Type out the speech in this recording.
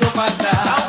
propaganda.